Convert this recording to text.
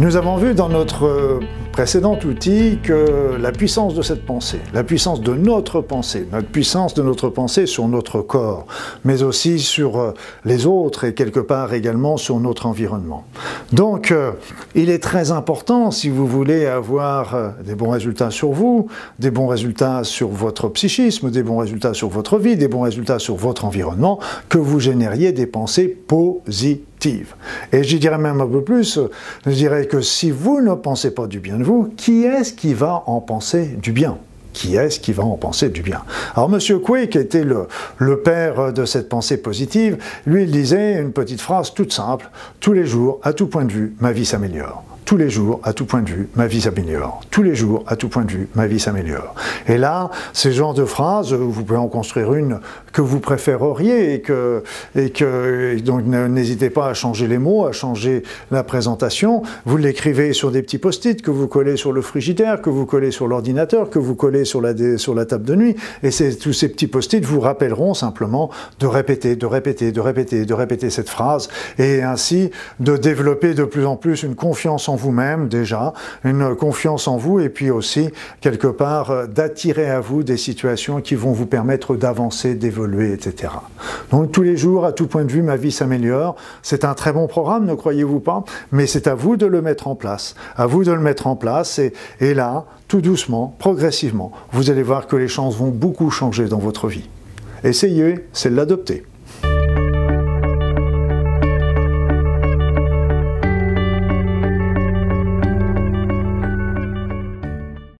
Nous avons vu dans notre précédent outil que la puissance de cette pensée, la puissance de notre pensée, notre puissance de notre pensée sur notre corps, mais aussi sur euh, les autres et quelque part également sur notre environnement. Donc, euh, il est très important, si vous voulez avoir euh, des bons résultats sur vous, des bons résultats sur votre psychisme, des bons résultats sur votre vie, des bons résultats sur votre environnement, que vous génériez des pensées positives. Et j'y dirais même un peu plus, je dirais que si vous ne pensez pas du bien de vous, qui est-ce qui va en penser du bien? Qui est-ce qui va en penser du bien Alors M. Coué, qui était le, le, père de cette pensée positive, lui il disait une petite phrase toute simple, tous les jours, à tout point de vue, ma vie s'améliore. Tous les jours, à tout point de vue, ma vie s'améliore. Tous les jours, à tout point de vue, ma vie s'améliore. Et là, ces genres de phrases, vous pouvez en construire une que vous préféreriez et que, et que donc n'hésitez pas à changer les mots, à changer la présentation. Vous l'écrivez sur des petits post-it que vous collez sur le frigidaire, que vous collez sur l'ordinateur, que vous collez sur la, sur la table de nuit. Et tous ces petits post-it vous rappelleront simplement de répéter, de répéter, de répéter, de répéter cette phrase et ainsi de développer de plus en plus une confiance en vous-même déjà, une confiance en vous et puis aussi quelque part euh, d'attirer à vous des situations qui vont vous permettre d'avancer, d'évoluer, etc. Donc tous les jours, à tout point de vue, ma vie s'améliore. C'est un très bon programme, ne croyez-vous pas Mais c'est à vous de le mettre en place. À vous de le mettre en place et, et là, tout doucement, progressivement, vous allez voir que les chances vont beaucoup changer dans votre vie. Essayez, c'est l'adopter.